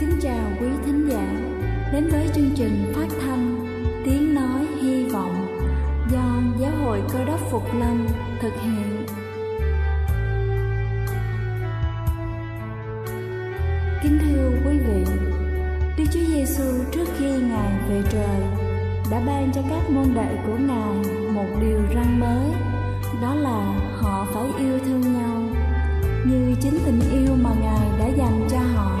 kính chào quý thính giả đến với chương trình phát thanh Tiếng Nói Hy Vọng do Giáo hội Cơ đốc Phục Lâm thực hiện. Kính thưa quý vị, Đức Chúa Giêsu trước khi Ngài về trời đã ban cho các môn đệ của Ngài một điều răn mới, đó là họ phải yêu thương nhau như chính tình yêu mà Ngài đã dành cho họ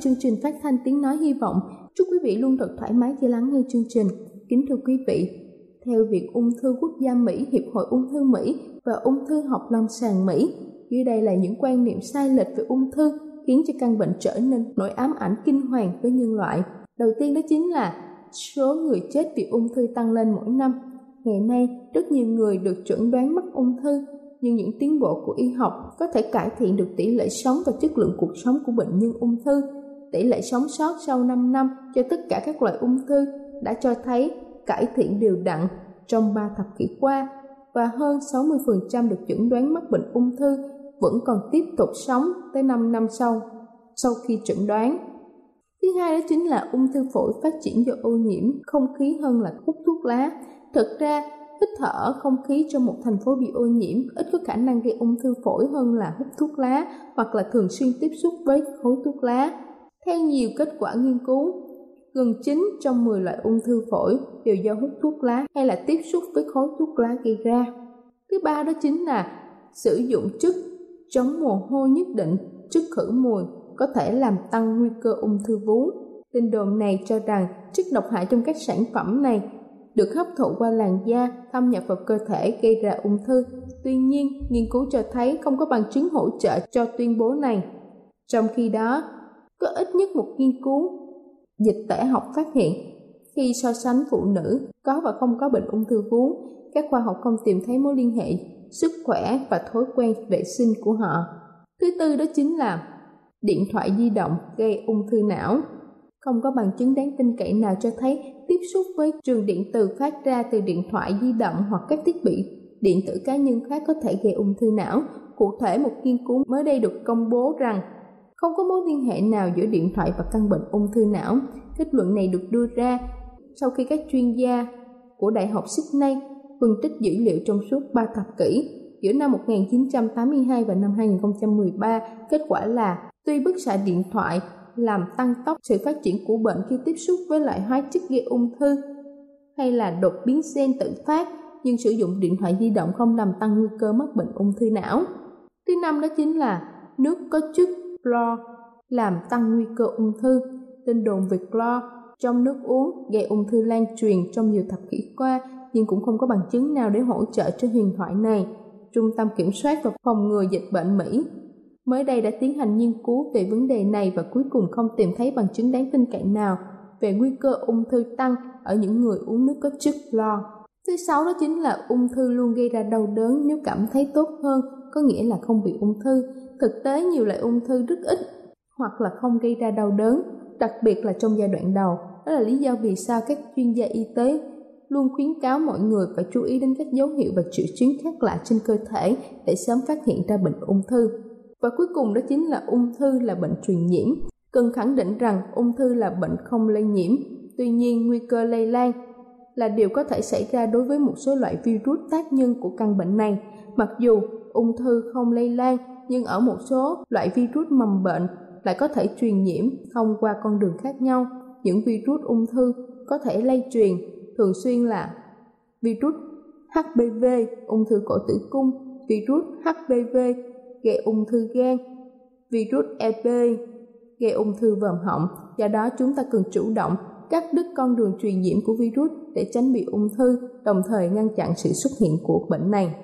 Chương trình phát thanh tiếng nói hy vọng. Chúc quý vị luôn thật thoải mái khi lắng nghe chương trình. Kính thưa quý vị, theo Viện Ung thư Quốc gia Mỹ, Hiệp hội Ung thư Mỹ và Ung thư học lâm sàng Mỹ, dưới đây là những quan niệm sai lệch về ung thư khiến cho căn bệnh trở nên nỗi ám ảnh kinh hoàng với nhân loại. Đầu tiên đó chính là số người chết vì ung thư tăng lên mỗi năm. Ngày nay, rất nhiều người được chuẩn đoán mắc ung thư, nhưng những tiến bộ của y học có thể cải thiện được tỷ lệ sống và chất lượng cuộc sống của bệnh nhân ung thư. Tỷ lệ sống sót sau 5 năm cho tất cả các loại ung thư đã cho thấy cải thiện đều đặn trong 3 thập kỷ qua và hơn 60% được chẩn đoán mắc bệnh ung thư vẫn còn tiếp tục sống tới 5 năm sau sau khi chẩn đoán. Thứ hai đó chính là ung thư phổi phát triển do ô nhiễm không khí hơn là hút thuốc lá. Thực ra, hít thở không khí trong một thành phố bị ô nhiễm ít có khả năng gây ung thư phổi hơn là hút thuốc lá hoặc là thường xuyên tiếp xúc với khói thuốc lá. Theo nhiều kết quả nghiên cứu, gần 9 trong 10 loại ung thư phổi đều do hút thuốc lá hay là tiếp xúc với khói thuốc lá gây ra. Thứ ba đó chính là sử dụng chất chống mồ hôi nhất định, chất khử mùi có thể làm tăng nguy cơ ung thư vú. Tin đồn này cho rằng chất độc hại trong các sản phẩm này được hấp thụ qua làn da, thâm nhập vào cơ thể gây ra ung thư. Tuy nhiên, nghiên cứu cho thấy không có bằng chứng hỗ trợ cho tuyên bố này. Trong khi đó, có ít nhất một nghiên cứu dịch tễ học phát hiện khi so sánh phụ nữ có và không có bệnh ung thư vú, các khoa học không tìm thấy mối liên hệ sức khỏe và thói quen vệ sinh của họ. Thứ tư đó chính là điện thoại di động gây ung thư não. Không có bằng chứng đáng tin cậy nào cho thấy tiếp xúc với trường điện từ phát ra từ điện thoại di động hoặc các thiết bị điện tử cá nhân khác có thể gây ung thư não. Cụ thể một nghiên cứu mới đây được công bố rằng không có mối liên hệ nào giữa điện thoại và căn bệnh ung thư não. Kết luận này được đưa ra sau khi các chuyên gia của Đại học Sydney phân tích dữ liệu trong suốt 3 thập kỷ giữa năm 1982 và năm 2013, kết quả là tuy bức xạ điện thoại làm tăng tốc sự phát triển của bệnh khi tiếp xúc với loại hóa chất gây ung thư hay là đột biến gen tự phát, nhưng sử dụng điện thoại di động không làm tăng nguy cơ mắc bệnh ung thư não. Thứ năm đó chính là nước có chất clo làm tăng nguy cơ ung thư. Tin đồn về clo trong nước uống gây ung thư lan truyền trong nhiều thập kỷ qua nhưng cũng không có bằng chứng nào để hỗ trợ cho huyền thoại này. Trung tâm Kiểm soát và Phòng ngừa Dịch bệnh Mỹ mới đây đã tiến hành nghiên cứu về vấn đề này và cuối cùng không tìm thấy bằng chứng đáng tin cậy nào về nguy cơ ung thư tăng ở những người uống nước có chất lo. Thứ sáu đó chính là ung thư luôn gây ra đau đớn nếu cảm thấy tốt hơn, có nghĩa là không bị ung thư. Thực tế nhiều loại ung thư rất ít hoặc là không gây ra đau đớn, đặc biệt là trong giai đoạn đầu. Đó là lý do vì sao các chuyên gia y tế luôn khuyến cáo mọi người phải chú ý đến các dấu hiệu và triệu chứng khác lạ trên cơ thể để sớm phát hiện ra bệnh ung thư. Và cuối cùng đó chính là ung thư là bệnh truyền nhiễm. Cần khẳng định rằng ung thư là bệnh không lây nhiễm, tuy nhiên nguy cơ lây lan là điều có thể xảy ra đối với một số loại virus tác nhân của căn bệnh này. Mặc dù ung thư không lây lan, nhưng ở một số loại virus mầm bệnh lại có thể truyền nhiễm thông qua con đường khác nhau. Những virus ung thư có thể lây truyền thường xuyên là virus HPV, ung thư cổ tử cung, virus HPV gây ung thư gan, virus EP gây ung thư vòm họng. Do đó chúng ta cần chủ động cắt đứt con đường truyền nhiễm của virus để tránh bị ung thư, đồng thời ngăn chặn sự xuất hiện của bệnh này.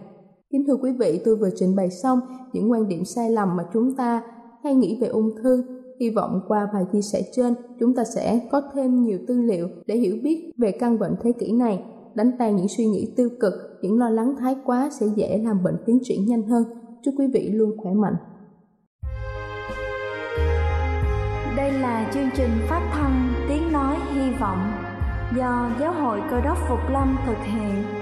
Kính thưa quý vị, tôi vừa trình bày xong những quan điểm sai lầm mà chúng ta hay nghĩ về ung thư. Hy vọng qua bài chia sẻ trên, chúng ta sẽ có thêm nhiều tư liệu để hiểu biết về căn bệnh thế kỷ này, đánh tan những suy nghĩ tiêu cực, những lo lắng thái quá sẽ dễ làm bệnh tiến triển nhanh hơn. Chúc quý vị luôn khỏe mạnh. Đây là chương trình phát thanh Tiếng Nói Hy Vọng do Giáo hội Cơ đốc Phục Lâm thực hiện.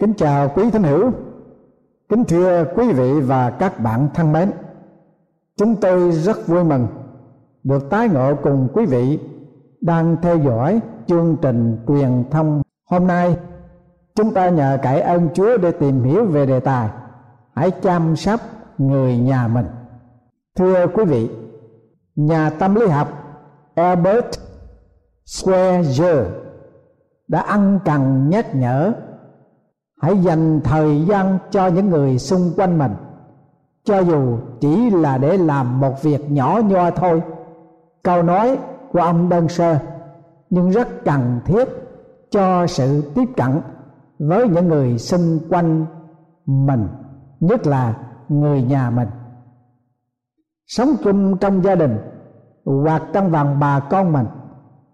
Kính chào quý thính hữu, kính thưa quý vị và các bạn thân mến. Chúng tôi rất vui mừng được tái ngộ cùng quý vị đang theo dõi chương trình truyền thông hôm nay. Chúng ta nhờ cậy ơn Chúa để tìm hiểu về đề tài hãy chăm sóc người nhà mình. Thưa quý vị, nhà tâm lý học Albert Schweitzer đã ăn cần nhắc nhở hãy dành thời gian cho những người xung quanh mình. Cho dù chỉ là để làm một việc nhỏ nho thôi. Câu nói của ông đơn sơ, nhưng rất cần thiết cho sự tiếp cận với những người xung quanh mình, nhất là người nhà mình. Sống chung trong gia đình, hoặc trong vòng bà con mình,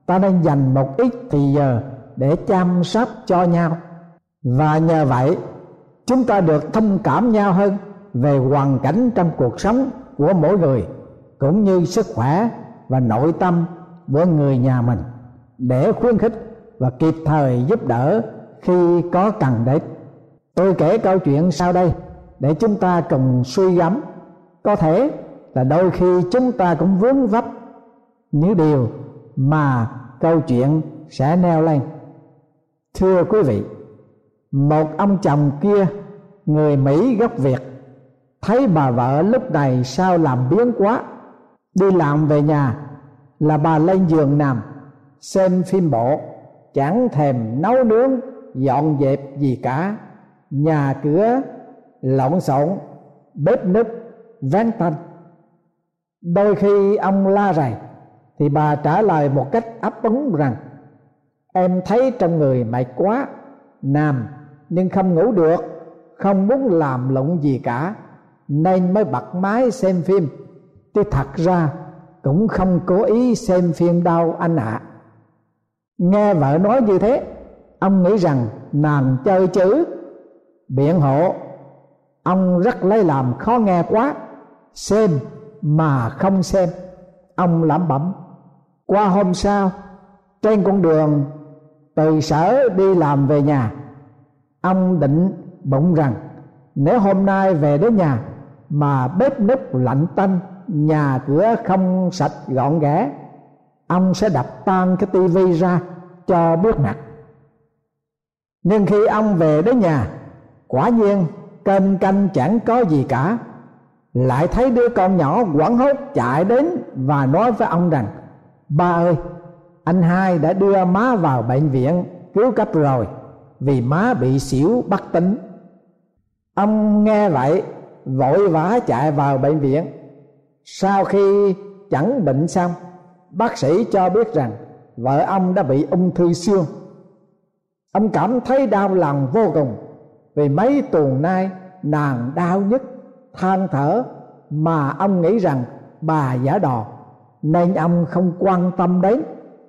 ta nên dành một ít thì giờ để chăm sóc cho nhau và nhờ vậy, chúng ta được thông cảm nhau hơn về hoàn cảnh trong cuộc sống của mỗi người, cũng như sức khỏe và nội tâm của người nhà mình, để khuyến khích và kịp thời giúp đỡ khi có cần đến. Tôi kể câu chuyện sau đây để chúng ta cùng suy gẫm. Có thể là đôi khi chúng ta cũng vướng vấp những điều mà câu chuyện sẽ neo lên. Thưa quý vị một ông chồng kia, người mỹ gốc việt, thấy bà vợ lúc này sao làm biến quá. Đi làm về nhà là bà lên giường nằm, xem phim bộ, chẳng thèm nấu nướng, dọn dẹp gì cả. Nhà cửa lộn xộn, bếp núc, ván tanh. Đôi khi ông la rầy, thì bà trả lời một cách ấp úng rằng, em thấy trong người mệt quá nằm nhưng không ngủ được, không muốn làm lụng gì cả, nên mới bật máy xem phim. Chứ thật ra, cũng không cố ý xem phim đâu, anh ạ. À. nghe vợ nói như thế, ông nghĩ rằng nàng chơi chữ. Biện hộ, ông rất lấy làm khó nghe quá. Xem mà không xem, ông lẩm bẩm. Qua hôm sau, trên con đường từ sở đi làm về nhà ông định bụng rằng, nếu hôm nay về đến nhà mà bếp núc lạnh tanh, nhà cửa không sạch gọn ghẽ, ông sẽ đập tan cái tivi ra cho biết mặt nhưng khi ông về đến nhà, quả nhiên kênh canh chẳng có gì cả. Lại thấy đứa con nhỏ quảng hốt chạy đến và nói với ông rằng, ba ơi, anh hai đã đưa má vào bệnh viện, cứu cấp rồi vì má bị xỉu bất tỉnh ông nghe vậy, vội vã chạy vào bệnh viện. Sau khi chẳng bệnh xong, bác sĩ cho biết rằng vợ ông đã bị ung thư xương. Ông cảm thấy đau lòng vô cùng vì mấy tuần nay nàng đau nhất, than thở mà ông nghĩ rằng bà giả đò. Nên ông không quan tâm đến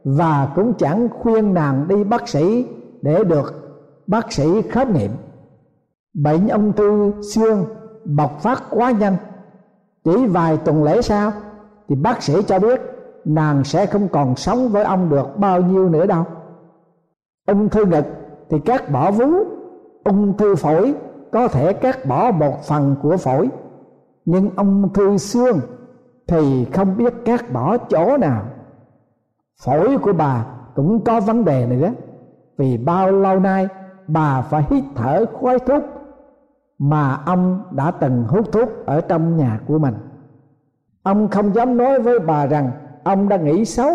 và cũng chẳng khuyên nàng đi bác sĩ để được bác sĩ khám nghiệm. Bệnh ung thư xương bộc phát quá nhanh. Chỉ vài tuần lễ sau thì bác sĩ cho biết nàng sẽ không còn sống với ông được bao nhiêu nữa đâu. Ung thư ngực thì cắt bỏ vú, ung thư phổi có thể cắt bỏ một phần của phổi. Nhưng ung thư xương thì không biết cắt bỏ chỗ nào. Phổi của bà cũng có vấn đề nữa. Vì bao lâu nay bà phải hít thở khói thuốc mà ông đã từng hút thuốc ở trong nhà của mình. Ông không dám nói với bà rằng ông đã nghĩ xấu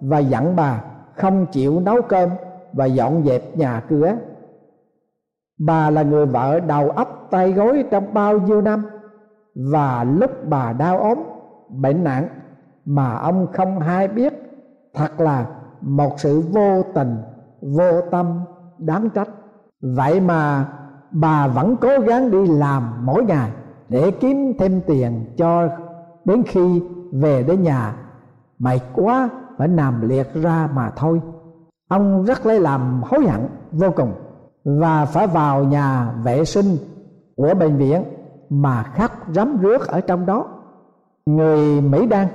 và dặn bà không chịu nấu cơm và dọn dẹp nhà cửa. Bà là người vợ đầu ấp tay gối trong bao nhiêu năm và lúc bà đau ốm, bệnh nặng mà ông không hay biết, thật là một sự vô tình, vô tâm, đáng trách vậy mà bà vẫn cố gắng đi làm mỗi ngày để kiếm thêm tiền cho đến khi về đến nhà. Mệt quá phải nằm liệt ra mà thôi. Ông rất lấy làm hối hận vô cùng và phải vào nhà vệ sinh của bệnh viện mà khóc rắm rướt ở trong đó. Người mỹ đan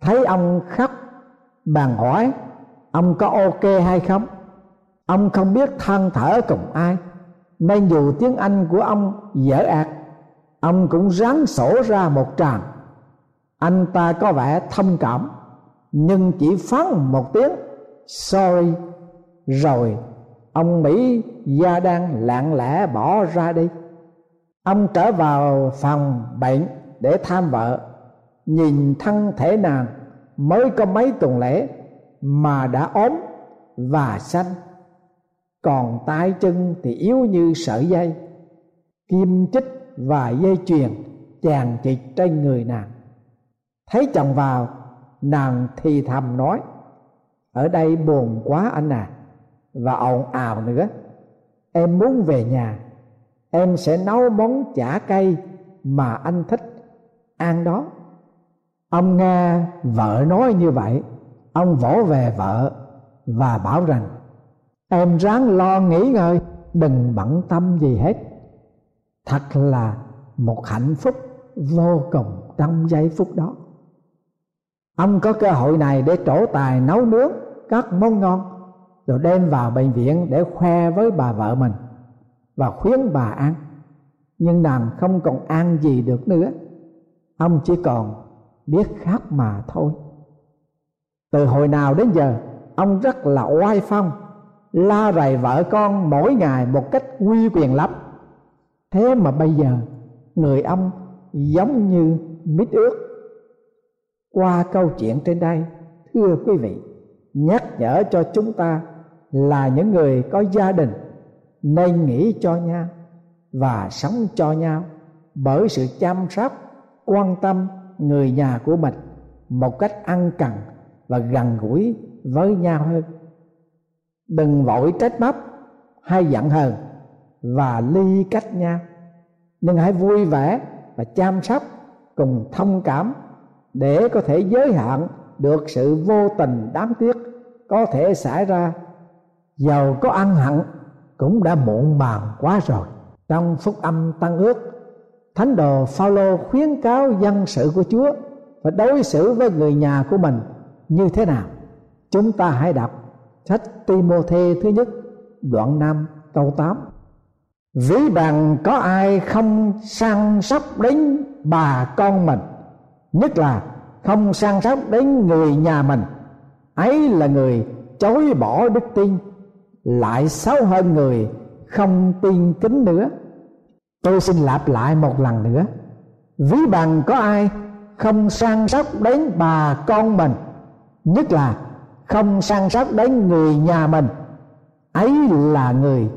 thấy ông khóc bàn hỏi ông có ok hay không? Ông không biết than thở cùng ai, nên dù tiếng anh của ông dở ạt, ông cũng ráng sổ ra một tràng. Anh ta có vẻ thông cảm, nhưng chỉ phán một tiếng, sorry. Rồi, ông mỹ gia đang lặng lẽ bỏ ra đi. Ông trở vào phòng bệnh để thăm vợ, nhìn thân thể nàng mới có mấy tuần lễ mà đã ốm và xanh còn tay chân thì yếu như sợi dây. Kim chích và dây chuyền chàng chịt trên người nàng. Thấy chồng vào, nàng thì thầm nói, ở đây buồn quá anh à và ồn ào nữa. Em muốn về nhà, em sẽ nấu món chả cây mà anh thích. Ăn đó ông nghe vợ nói như vậy, ông vỗ về vợ và bảo rằng em ráng lo nghĩ ngơi đừng bận tâm gì hết. Thật là một hạnh phúc vô cùng trong giây phút đó. Ông có cơ hội này để trổ tài nấu nướng các món ngon, rồi đem vào bệnh viện để khoe với bà vợ mình và khuyến bà ăn. Nhưng nàng không còn ăn gì được nữa. Ông chỉ còn biết khát mà thôi. Từ hồi nào đến giờ, ông rất là oai phong la rầy vợ con mỗi ngày một cách quy quyền lắm. Thế mà bây giờ, người ông giống như mít ướt qua câu chuyện trên đây, thưa quý vị, nhắc nhở cho chúng ta là những người có gia đình nên nghĩ cho nhau và sống cho nhau bởi sự chăm sóc, quan tâm người nhà của mình một cách ăn cần và gần gũi với nhau hơn đừng vội trách móc, hay giận hờn và ly cách nhau. Nhưng hãy vui vẻ và chăm sóc cùng thông cảm để có thể giới hạn được sự vô tình đáng tiếc có thể xảy ra. Giàu có ăn hận cũng đã muộn màng quá rồi. Trong phúc âm tăng ước, thánh đồ phaolô khuyến cáo dân sự của chúa phải đối xử với người nhà của mình như thế nào. Chúng ta hãy đọc sách Timôthê thứ nhất, đoạn 5 câu 8 Ví bằng có ai không săn sóc đến bà con mình? Nhất là không săn sóc đến người nhà mình. Ấy là người chối bỏ đức tin, Lại xấu hơn người không tin kính nữa. Tôi xin lặp lại một lần nữa. Ví bằng có ai không săn sóc đến bà con mình? Nhất là không săn sóc đến người nhà mình. Ấy là người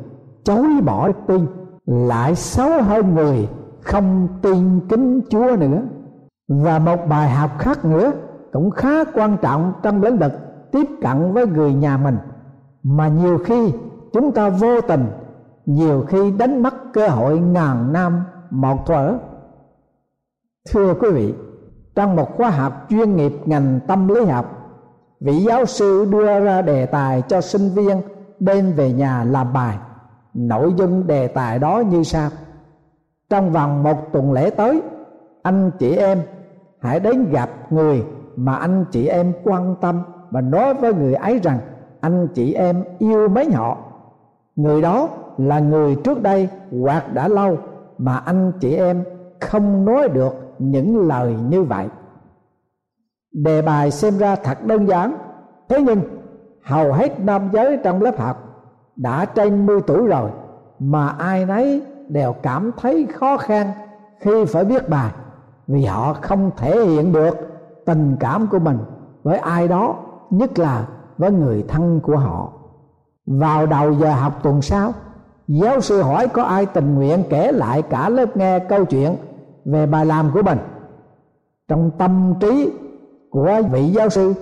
chối bỏ đức tin, lại xấu hơn người không tin kính chúa nữa. Và một bài học khác nữa cũng khá quan trọng trong lĩnh vực tiếp cận với người nhà mình. Mà nhiều khi chúng ta vô tình, nhiều khi đánh mất cơ hội ngàn năm một thuở. Thưa quý vị, trong một khóa học chuyên nghiệp ngành tâm lý học vị giáo sư đưa ra đề tài cho sinh viên đem về nhà làm bài. Nội dung đề tài đó như sau. Trong vòng một tuần lễ tới, anh chị em hãy đến gặp người mà anh chị em quan tâm và nói với người ấy rằng anh chị em yêu mấy họ. Người đó là người trước đây hoặc đã lâu mà anh chị em không nói được những lời như vậy đề bài xem ra thật đơn giản. Thế nhưng, hầu hết nam giới trong lớp học đã trên 10 tuổi rồi mà ai nấy đều cảm thấy khó khăn khi phải viết bài vì họ không thể hiện được tình cảm của mình với ai đó, nhất là với người thân của họ. Vào đầu giờ học tuần sau, giáo sư hỏi có ai tình nguyện kể lại cả lớp nghe câu chuyện về bài làm của mình. Trong tâm trí của vị giáo sư,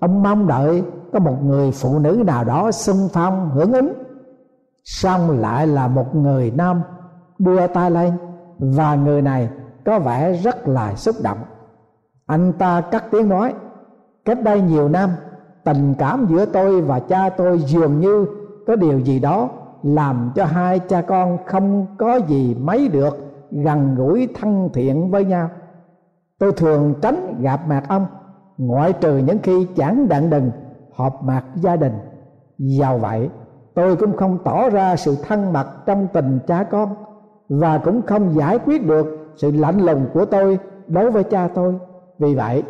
ông mong đợi có một người phụ nữ nào đó xung phong hưởng ứng. Xong lại là một người nam đưa tay lên, và người này có vẻ rất là xúc động. Anh ta cắt tiếng nói, cách đây nhiều năm, tình cảm giữa tôi và cha tôi dường như có điều gì đó làm cho hai cha con không có gì mấy được gần gũi thân thiện với nhau. Tôi thường tránh gặp mặt ông ngoại trừ những khi chẳng đặng đừng, họp mặt gia đình. Giàu vậy, tôi cũng không tỏ ra sự thân mật trong tình cha con và cũng không giải quyết được sự lạnh lùng của tôi đối với cha tôi. Vì vậy,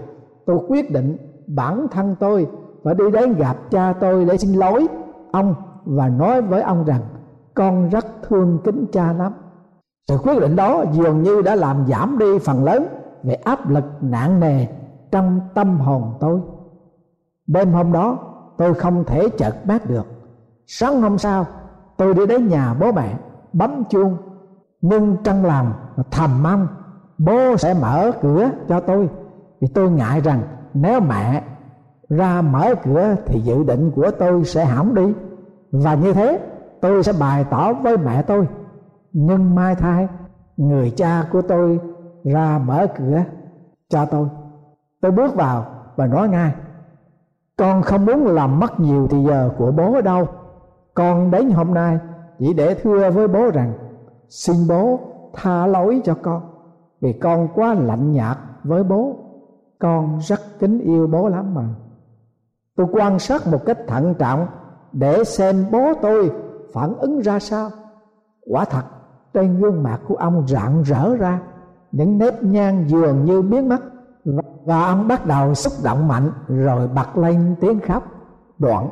tôi quyết định bản thân tôi phải đi đến gặp cha tôi để xin lỗi ông và nói với ông rằng con rất thương kính cha lắm. Sự quyết định đó dường như đã làm giảm đi phần lớn về áp lực nặng nề trong tâm hồn tôi. Đêm hôm đó, tôi không thể chợt bát được. Sáng hôm sau, tôi đi đến nhà bố mẹ, bấm chuông. Nhưng trong lòng thầm mong, bố sẽ mở cửa cho tôi. Vì tôi ngại rằng nếu mẹ ra mở cửa thì dự định của tôi sẽ hỏng đi. Và như thế, tôi sẽ bày tỏ với mẹ tôi. Nhưng mai thay, người cha của tôi ra mở cửa cho tôi tôi bước vào và nói ngay, con không muốn làm mất nhiều thì giờ của bố đâu? Con đến hôm nay chỉ để thưa với bố rằng, xin bố tha lỗi cho con, vì con quá lạnh nhạt với bố. Con rất kính yêu bố lắm mà. Tôi quan sát một cách thận trọng để xem bố tôi phản ứng ra sao. Quả thật, trên gương mặt của ông rạng rỡ ra, những nếp nhang dường như biến mất và ông bắt đầu xúc động mạnh, rồi bật lên tiếng khóc. Đoạn,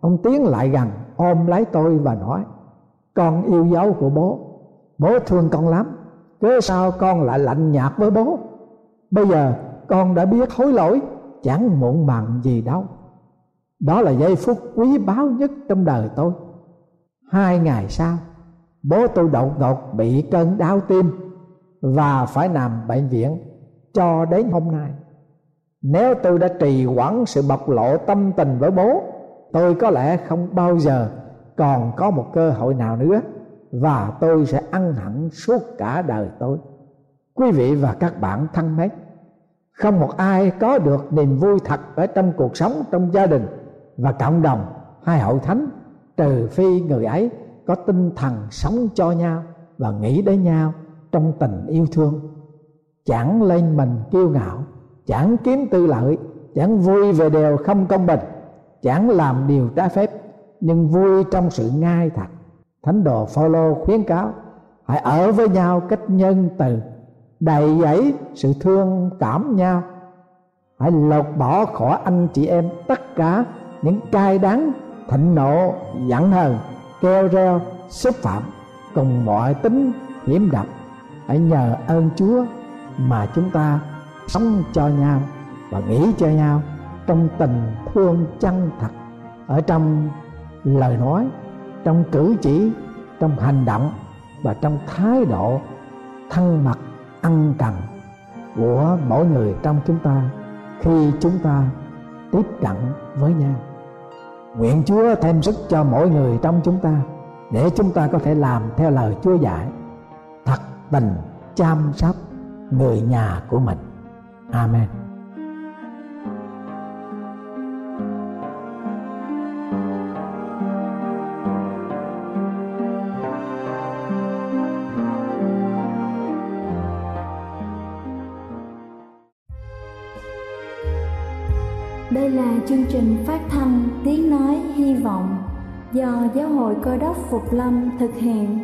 ông tiến lại gần, ôm lấy tôi và nói, con yêu dấu của bố. Bố thương con lắm. Cớ sao con lại lạnh nhạt với bố? Bây giờ con đã biết hối lỗi, chẳng muộn màng gì đâu. Đó là giây phút quý báu nhất trong đời tôi. Hai ngày sau, bố tôi đột ngột bị cơn đau tim và phải nằm bệnh viện cho đến hôm nay. Nếu tôi đã trì hoãn sự bộc lộ tâm tình với bố, tôi có lẽ không bao giờ còn có một cơ hội nào nữa và tôi sẽ ăn hẳn suốt cả đời tôi. Quý vị và các bạn thân mến, không một ai có được niềm vui thật ở trong cuộc sống trong gia đình và cộng đồng hai hậu thánh, trừ phi người ấy có tinh thần sống cho nhau và nghĩ đến nhau trong tình yêu thương chẳng lên mình kiêu ngạo, chẳng kiếm tư lợi, chẳng vui về điều không công bình, chẳng làm điều trái phép, nhưng vui trong sự ngay thật. Thánh đồ phaolô khuyến cáo, hãy ở với nhau cách nhân từ, đầy dẫy sự thương cảm nhau. Hãy lột bỏ khỏi anh chị em, tất cả những cay đắng, thịnh nộ, giận hờn keo reo, xúc phạm, cùng mọi tính hiểm độc. Hãy nhờ ơn chúa mà chúng ta sống cho nhau và nghĩ cho nhau trong tình thương chân thật ở trong lời nói, trong cử chỉ, trong hành động và trong thái độ thân mật, ân cần của mỗi người trong chúng ta khi chúng ta tiếp cận với nhau. Nguyện chúa thêm sức cho mỗi người trong chúng ta để chúng ta có thể làm theo lời chúa dạy, thật tình chăm sóc người nhà của mình amen Đây là chương trình phát thanh Tiếng Nói Hy Vọng do Giáo hội Cơ đốc Phục Lâm thực hiện.